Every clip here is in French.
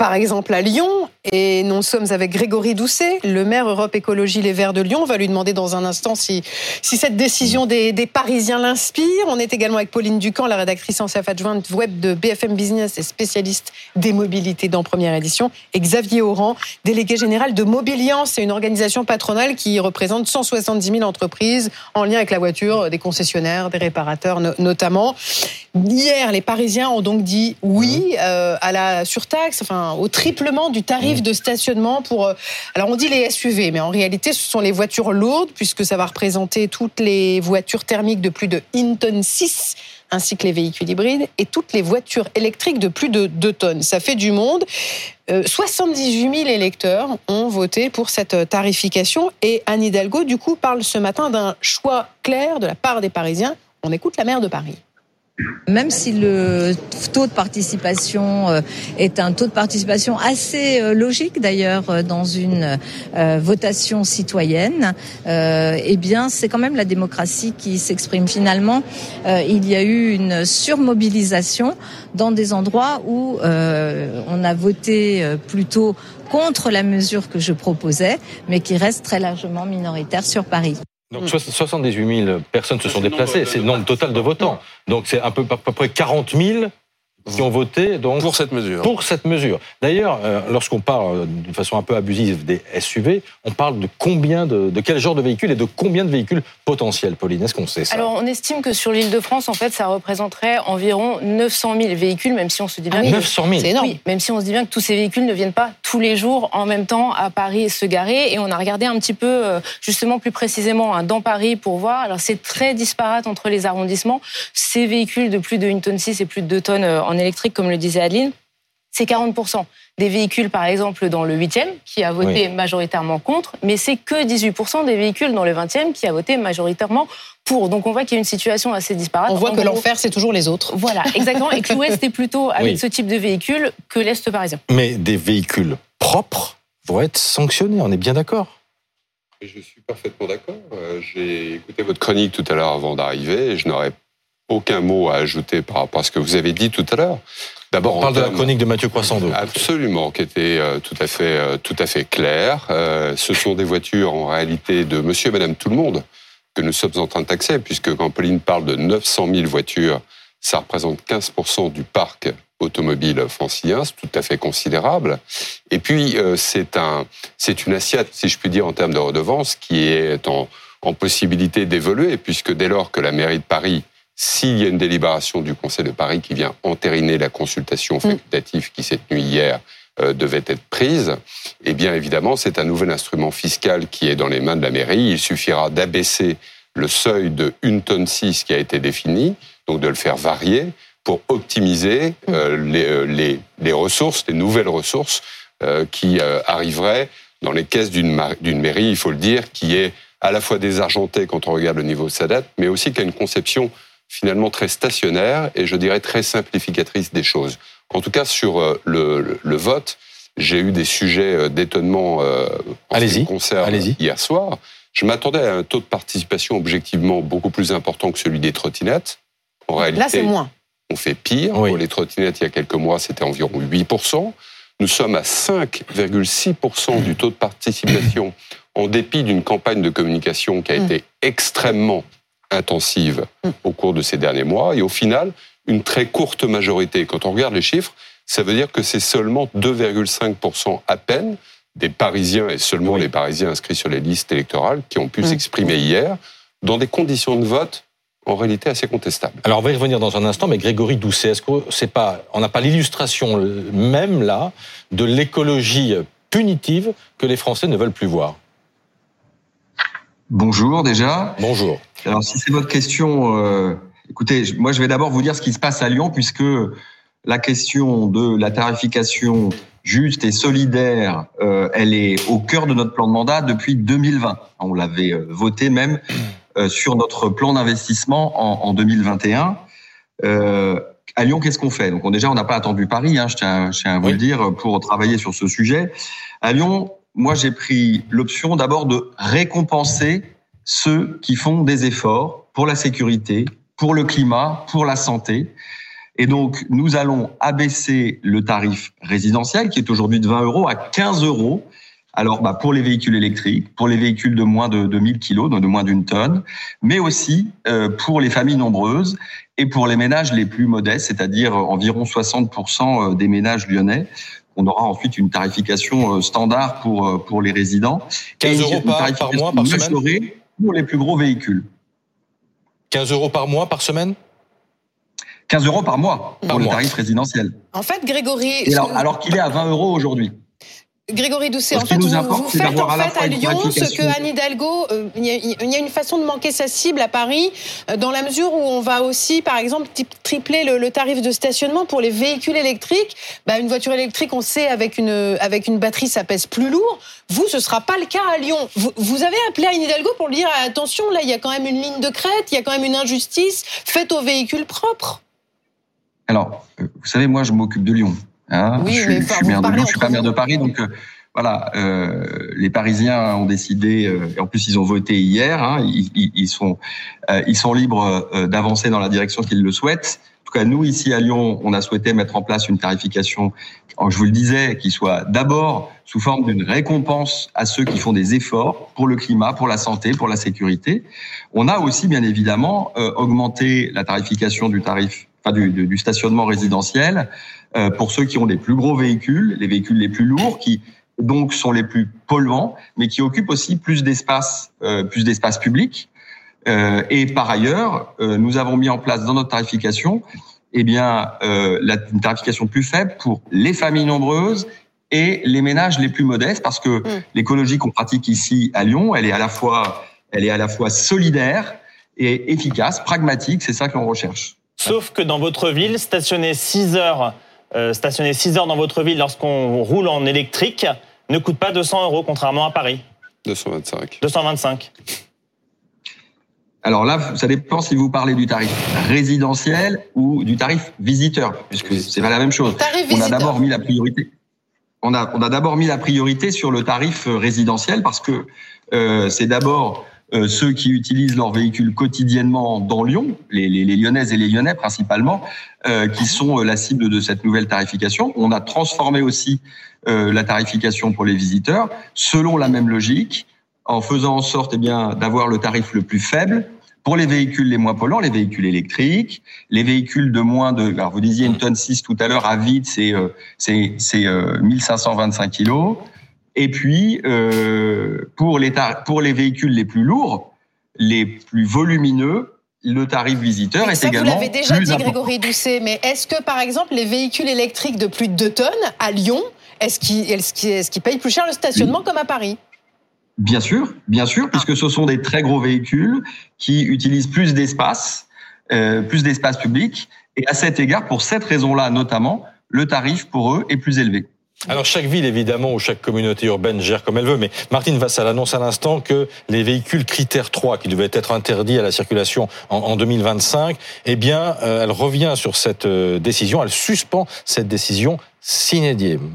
par exemple à Lyon, et nous sommes avec Grégory Doucet, le maire Europe Écologie Les Verts de Lyon. On va lui demander dans un instant si, si cette décision des, des Parisiens l'inspire. On est également avec Pauline Ducamp, la rédactrice en chef adjointe web de BFM Business et spécialiste des mobilités dans Première Édition, et Xavier Oran, délégué général de Mobiliance. C'est une organisation patronale qui représente 170 000 entreprises en lien avec la voiture, des concessionnaires, des réparateurs notamment. Hier, les Parisiens ont donc dit oui euh, à la surtaxe, enfin au triplement du tarif de stationnement pour. Euh, alors on dit les SUV, mais en réalité ce sont les voitures lourdes puisque ça va représenter toutes les voitures thermiques de plus de 1 tonne 6 ainsi que les véhicules hybrides et toutes les voitures électriques de plus de 2 tonnes. Ça fait du monde. 78 euh, 000 électeurs ont voté pour cette tarification et Anne Hidalgo, du coup, parle ce matin d'un choix clair de la part des Parisiens. On écoute la maire de Paris. Même si le taux de participation euh, est un taux de participation assez euh, logique d'ailleurs euh, dans une votation citoyenne, eh bien c'est quand même la démocratie qui s'exprime. Finalement, il y a eu une surmobilisation dans des endroits où on a voté plutôt contre la mesure que je proposais, mais qui reste très largement minoritaire sur Paris. Donc 78 hmm. 000 personnes se sont déplacées, c'est le nombre total de votants. Donc c'est un peu à peu près 40 000 qui ont voté donc pour cette mesure. Pour cette mesure. D'ailleurs, euh, lorsqu'on parle euh, d'une façon un peu abusive des SUV, on parle de combien de, de quel genre de véhicules et de combien de véhicules potentiels, Pauline? Est-ce qu'on sait ça? Alors, on estime que sur l'île de France, en fait, ça représenterait environ 900 000 véhicules, même si on se dit bien. 900 000 C'est énorme. Oui, même si on se dit bien que tous ces véhicules ne viennent pas tous les jours en même temps à Paris se garer. Et on a regardé un petit peu, euh, justement, plus précisément hein, dans Paris pour voir. Alors, c'est très disparate entre les arrondissements. Ces véhicules de plus de 1 tonne 6 et plus de 2 tonnes en électrique, comme le disait Adeline, c'est 40% des véhicules, par exemple, dans le 8e, qui a voté majoritairement contre, mais c'est que 18% des véhicules dans le 20e qui a voté majoritairement pour. Donc on voit qu'il y a une situation assez disparate. On voit que l'enfer, c'est toujours les autres. Voilà, exactement. et que l'Ouest est plutôt avec ce type de véhicules que l'Est parisien. Mais des véhicules propres vont être sanctionnés, on est bien d'accord Je suis parfaitement d'accord. Euh, j'ai écouté votre chronique tout à l'heure avant d'arriver et je n'aurais aucun mot à ajouter par rapport à ce que vous avez dit tout à l'heure. D'abord, on parle de la chronique de Mathieu Croissando. Absolument, qui était euh, tout à fait, euh, tout à fait claire. Euh, ce sont des voitures en réalité de Monsieur et Madame tout le monde que nous sommes en train de taxer, puisque quand Pauline parle de 900 000 voitures, ça représente 15% du parc automobile francilien, c'est tout à fait considérable. Et puis c'est un, c'est une assiette, si je puis dire, en termes de redevance, qui est en, en possibilité d'évoluer, puisque dès lors que la mairie de Paris s'il y a une délibération du Conseil de Paris qui vient entériner la consultation mm. facultative qui s'est tenue hier, euh, devait être prise, eh bien évidemment, c'est un nouvel instrument fiscal qui est dans les mains de la mairie. Il suffira d'abaisser le seuil de 1 tonne 6 qui a été défini, donc de le faire varier pour optimiser mm. euh, les, euh, les, les, ressources, les nouvelles ressources qui arriveraient dans les caisses d'une mairie, il faut le dire, qui est à la fois désargentée quand on regarde le niveau de sa dette, mais aussi qui a une conception finalement très stationnaire et je dirais très simplificatrice des choses. En tout cas, sur euh, le, le, vote, j'ai eu des sujets euh, d'étonnement euh, en ce qui concerne hier soir. Je m'attendais à un taux de participation objectivement beaucoup plus important que celui des trottinettes. En réalité, Là, c'est moins. On fait pire. Pour les trottinettes, il y a quelques mois, c'était environ 8%. Nous sommes à 5,6% du taux de participation en dépit d'une campagne de communication qui a mmh. été extrêmement intensive au cours de ces derniers mois. Et au final, une très courte majorité. Quand on regarde les chiffres, ça veut dire que c'est seulement 2,5% à peine des Parisiens, et seulement les Parisiens inscrits sur les listes électorales, qui ont pu mm. s'exprimer hier dans des conditions de vote en réalité assez contestables. Alors on va y revenir dans un instant, mais Grégory Doucet, est-ce que c'est pas, on n'a pas l'illustration même là de l'écologie punitive que les Français ne veulent plus voir Bonjour déjà. Bonjour. Alors si c'est votre question, euh, écoutez, moi je vais d'abord vous dire ce qui se passe à Lyon puisque la question de la tarification juste et solidaire, euh, elle est au cœur de notre plan de mandat depuis 2020. On l'avait euh, voté même euh, sur notre plan d'investissement en, en, 2021. Euh, à Lyon, qu'est-ce qu'on fait? Donc déjà, on n'a pas attendu Paris, hein, je, tiens, je tiens à vous le dire, pour travailler sur ce sujet. À Lyon, moi, j'ai pris l'option d'abord de récompenser ceux qui font des efforts pour la sécurité, pour le climat, pour la santé. Et donc, nous allons abaisser le tarif résidentiel, qui est aujourd'hui de 20 euros, à 15 euros. Alors, bah, pour les véhicules électriques, pour les véhicules de moins de, 1000 kilos, donc de moins d'une tonne, mais aussi euh, pour les familles nombreuses et pour les ménages les plus modestes, c'est-à-dire environ 60% euh, des ménages lyonnais. On aura ensuite une tarification euh, standard pour, pour les résidents. 15 euros par, par mois, par semaine Pour les plus gros véhicules. 15 euros par mois, par semaine 15 euros par mois pour le tarif résidentiel. En fait, Grégory... alors, qu'il est à 20 euros aujourd'hui. Grégory Doucet, en fait, vous, faites en fait à, Lyon ce que Anne Hidalgo, euh, il y, a une façon de manquer sa cible à Paris, euh, dans la mesure où on va aussi, par exemple, tripler le, tarif de stationnement pour les véhicules électriques. Bah, une voiture électrique, on sait, avec une, avec une batterie, ça pèse plus lourd. Vous, ce sera pas le cas à Lyon. Vous, vous avez appelé Anne Hidalgo pour lui dire, attention, là, il y a quand même une ligne de crête, il y a quand même une injustice faite aux véhicules propres. Alors, euh, vous savez, moi, je m'occupe de Lyon. Hein oui, je, mais je suis maire de Lyon, je suis pas maire de Paris, donc euh, voilà. Euh, les Parisiens ont décidé, euh, et en plus ils ont voté hier. Hein, ils, ils, sont, ils sont libres d'avancer dans la direction qu'ils le souhaitent. En tout cas, nous ici à Lyon, on a souhaité mettre en place une tarification, je vous le disais, qui soit d'abord sous forme d'une récompense à ceux qui font des efforts pour le climat, pour la santé, pour la sécurité. On a aussi, bien évidemment, augmenté la tarification du tarif enfin du, du, stationnement résidentiel euh, pour ceux qui ont les plus gros véhicules, les véhicules les plus lourds, qui donc sont les plus polluants, mais qui occupent aussi plus d'espace, euh, plus d'espace public. Euh, et par ailleurs, euh, nous avons mis en place dans notre tarification, eh bien, euh, la, une tarification plus faible pour les familles nombreuses et les ménages les plus modestes, parce que mmh. l'écologie qu'on pratique ici à Lyon, elle est à la fois, elle est à la fois solidaire et efficace, pragmatique. C'est ça que l'on recherche. Sauf que dans votre ville, stationner 6 heures, euh, stationner 6 heures dans votre ville lorsqu'on roule en électrique ne coûte pas 200 euros, contrairement à Paris. 225. 225. Alors là, ça dépend si vous parlez du tarif résidentiel ou du tarif visiteur, puisque c'est pas la même chose. on a d'abord mis la priorité. On a, on a d'abord mis la priorité sur le tarif résidentiel parce que euh, c'est d'abord euh, ceux qui utilisent leur véhicule quotidiennement dans Lyon, les, Lyonnaises et les Lyonnais principalement, euh, qui sont euh, la cible de cette nouvelle tarification. On a transformé aussi euh, la tarification pour les visiteurs selon la même logique, en faisant en sorte eh bien d'avoir le tarif le plus faible pour les véhicules les moins polluants, les véhicules électriques, les véhicules de moins de, alors vous disiez une tonne 6 tout à l'heure, à vide, c'est c'est c'est 1525 kilos. Et puis, euh, pour, les pour les véhicules les plus lourds, les plus volumineux, le tarif visiteur est également Vous l'avez déjà dit, Grégory Doucet, mais est-ce que, par exemple, les véhicules électriques de plus de 2 tonnes à Lyon, est-ce qu'ils est qu payent plus cher le stationnement comme à Paris? Bien sûr, bien sûr, puisque ce sont des très gros véhicules qui utilisent plus d'espace, euh, plus d'espace public, et à cet égard, pour cette raison-là notamment, le tarif pour eux est plus élevé. Alors chaque ville évidemment ou chaque communauté urbaine gère comme elle veut, mais Martine Vassal annonce à l'instant que les véhicules critères 3 qui devaient être interdits à la circulation en, 2025, eh bien euh, elle revient sur cette euh, décision, elle suspend cette décision sine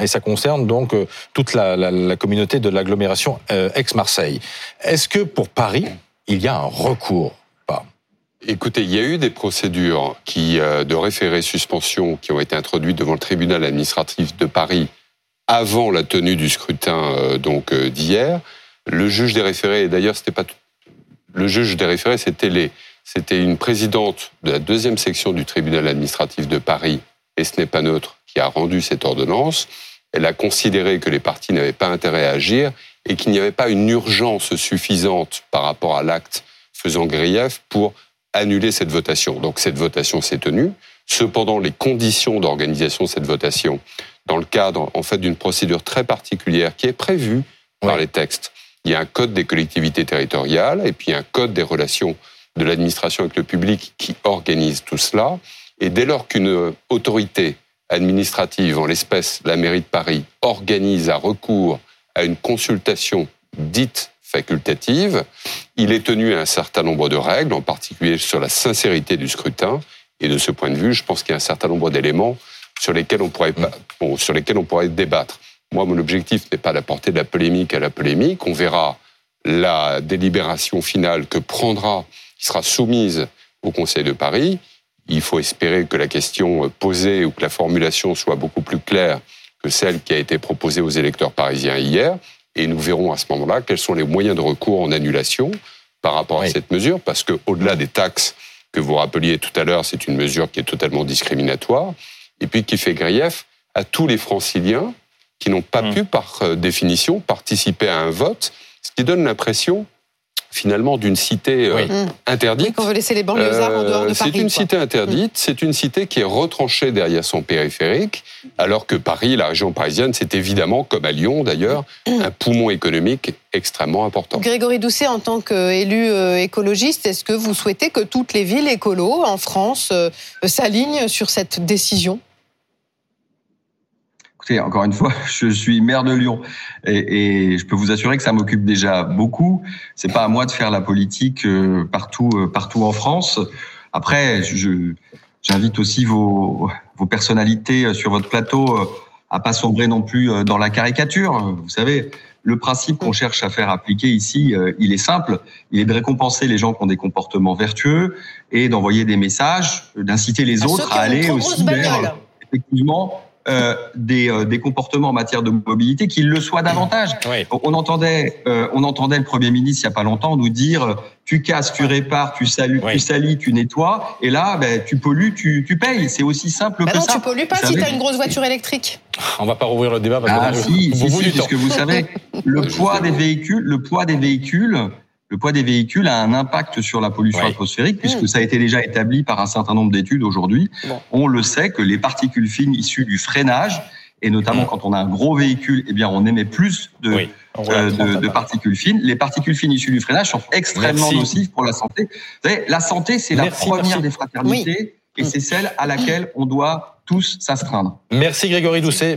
Et ça concerne donc euh, toute la, la, la communauté de l'agglomération ex-Marseille. Est-ce que pour Paris, il y a un recours pas? Écoutez, il y a eu des procédures qui, de référé suspension qui ont été introduites devant le tribunal administratif de Paris avant la tenue du scrutin euh, donc euh, d'hier. Le juge des référés, et d'ailleurs c'était pas le juge des référés, c'était les c'était une présidente de la deuxième section du tribunal administratif de Paris, et ce n'est pas neutre, qui a rendu cette ordonnance. Elle a considéré que les partis n'avaient pas intérêt à agir et qu'il n'y avait pas une urgence suffisante par rapport à l'acte faisant grief pour annuler cette votation. Donc cette votation s'est tenue. Cependant, les conditions d'organisation de cette votation dans le cadre en fait d'une procédure très particulière qui est prévue par les textes. Il y a un code des collectivités territoriales et puis un code des relations de l'administration avec le public qui organise tout cela. Et dès lors qu'une autorité administrative, en l'espèce la mairie de Paris, organise un recours à une consultation dite facultative, il est tenu à un certain nombre de règles, en particulier sur la sincérité du scrutin. Et de ce point de vue, je pense qu'il y a un certain nombre d'éléments sur lesquels on pourrait, bon, sur lesquels on pourrait débattre. Moi, mon objectif n'est pas d'apporter de la polémique à la polémique. On verra la délibération finale que prendra, qui sera soumise au Conseil de Paris. Il faut espérer que la question posée ou que la formulation soit beaucoup plus claire que celle qui a été proposée aux électeurs parisiens hier. Et nous verrons à ce moment-là quels sont les moyens de recours en annulation par rapport à cette mesure, parce que au-delà des taxes que vous rappeliez tout à l'heure, c'est une mesure qui est totalement discriminatoire et puis qui fait grief à tous les franciliens qui n'ont pas mmh. pu, par euh, définition, participer à un vote, ce qui donne l'impression finalement d'une cité euh, mmh. interdite. qu'on veut laisser les banlieusards en dehors de euh, Paris. C'est une cité interdite, mmh. c'est une cité qui est retranchée derrière son périphérique, alors que Paris, la région parisienne, c'est évidemment, comme à Lyon d'ailleurs, un poumon économique extrêmement important. Grégory Doucet, en tant qu'élu écologiste, est-ce que vous souhaitez que toutes les villes écolos en France s'alignent sur cette décision? Encore une fois, je suis maire de Lyon et, et je peux vous assurer que ça m'occupe déjà beaucoup. C'est pas à moi de faire la politique euh, partout, euh, partout en France. Après, je, j'invite aussi vos, vos personnalités euh, sur votre plateau à pas sombrer non plus dans la caricature. Vous savez, le principe qu'on cherche à faire appliquer ici, il est simple. Il est de récompenser les gens qui ont des comportements vertueux et d'envoyer des messages, d'inciter les autres à aller aussi vers effectivement euh, des, euh, des, comportements en matière de mobilité, qu'il le soit davantage. On entendait, euh, on entendait le Premier ministre il y a pas longtemps nous dire tu casses, tu répares, tu salues, tu salis, tu nettoies, et là, ben, tu pollues, tu, tu payes. C'est aussi simple bah que non, ça. tu pollues pas si tu as une grosse voiture électrique. On va pas rouvrir le débat parce ah, que si, vous, si, si, puisque vous savez, le poids des véhicules, le poids des véhicules le poids des véhicules a un impact sur la pollution atmosphérique, puisque ça a été déjà établi par un certain nombre d'études aujourd'hui. On le sait que les particules fines issues du freinage, et notamment quand on a un gros véhicule, eh bien, on émet plus de, euh, de, de, particules fines. Les particules fines issues du freinage sont extrêmement nocives pour la santé. Vous savez, la santé, c'est la première des fraternités, et c'est celle à laquelle on doit tous s'astreindre. Merci Grégory Doucet.